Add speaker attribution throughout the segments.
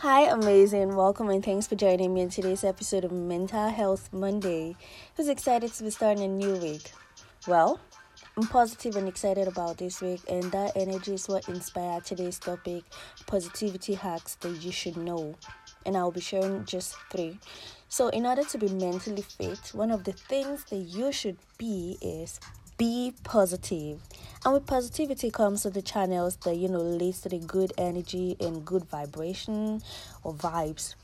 Speaker 1: Hi, amazing. Welcome and thanks for joining me in today's episode of Mental Health Monday. Who's excited to be starting a new week? Well, I'm positive and excited about this week, and that energy is what inspired today's topic positivity hacks that you should know. And I'll be sharing just three. So, in order to be mentally fit, one of the things that you should be is be positive. And with positivity comes to the channels that you know leads to the good energy and good vibration or vibes.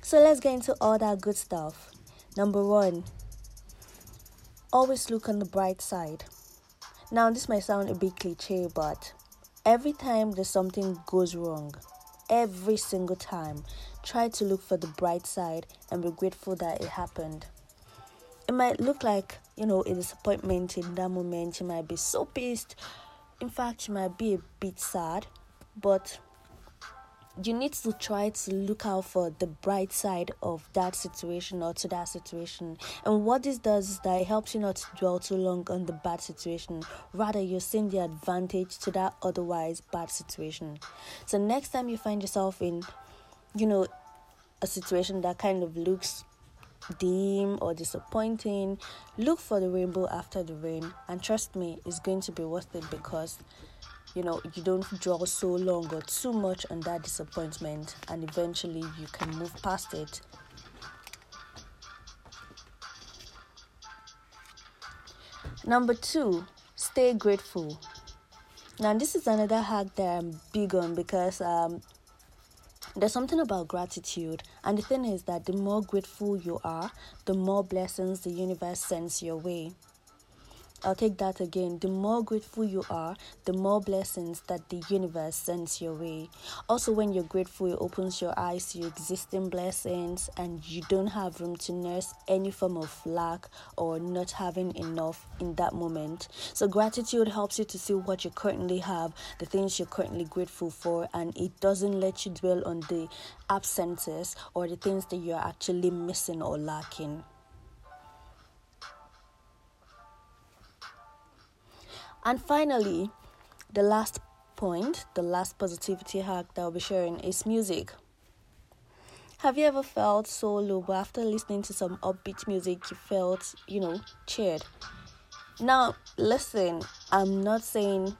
Speaker 1: So let's get into all that good stuff. Number one, always look on the bright side. Now this might sound a bit cliche, but every time there's something goes wrong, every single time, try to look for the bright side and be grateful that it happened it might look like you know a disappointment in that moment you might be so pissed in fact you might be a bit sad but you need to try to look out for the bright side of that situation or to that situation. And what this does is that it helps you not dwell too long on the bad situation. Rather, you're seeing the advantage to that otherwise bad situation. So, next time you find yourself in, you know, a situation that kind of looks dim or disappointing, look for the rainbow after the rain, and trust me, it's going to be worth it because you know you don't draw so long or too much on that disappointment, and eventually you can move past it. Number two, stay grateful. Now, this is another hack that I'm big on because um, there's something about gratitude, and the thing is that the more grateful you are, the more blessings the universe sends your way. I'll take that again. The more grateful you are, the more blessings that the universe sends your way. Also, when you're grateful, it opens your eyes to your existing blessings and you don't have room to nurse any form of lack or not having enough in that moment. So, gratitude helps you to see what you currently have, the things you're currently grateful for, and it doesn't let you dwell on the absences or the things that you're actually missing or lacking. And finally, the last point, the last positivity hack that I'll be sharing is music. Have you ever felt so low, but after listening to some upbeat music, you felt, you know, cheered? Now, listen, I'm not saying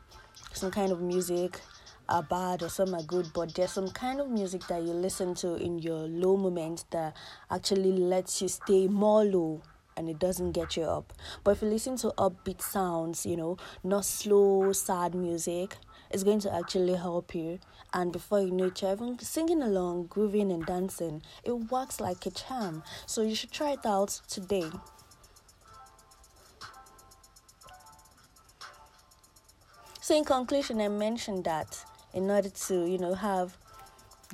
Speaker 1: some kind of music are bad or some are good, but there's some kind of music that you listen to in your low moments that actually lets you stay more low and it doesn't get you up. But if you listen to upbeat sounds, you know, not slow, sad music, it's going to actually help you. And before you know it, you're even singing along, grooving, and dancing. It works like a charm. So you should try it out today. So, in conclusion, I mentioned that in order to, you know, have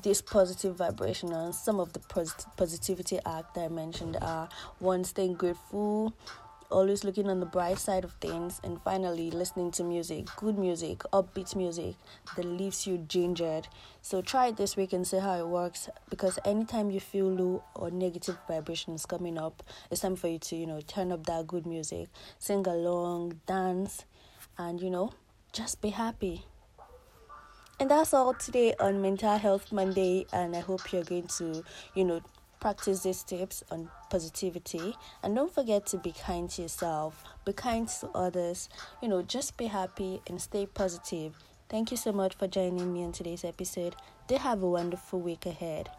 Speaker 1: this positive vibration and some of the posit- positivity act that I mentioned are one staying grateful, always looking on the bright side of things, and finally listening to music, good music, upbeat music that leaves you gingered. So try it this week and see how it works because anytime you feel low or negative vibrations coming up, it's time for you to, you know, turn up that good music, sing along, dance, and you know, just be happy. And that's all today on Mental Health Monday. And I hope you're going to, you know, practice these tips on positivity. And don't forget to be kind to yourself, be kind to others. You know, just be happy and stay positive. Thank you so much for joining me on today's episode. Do have a wonderful week ahead.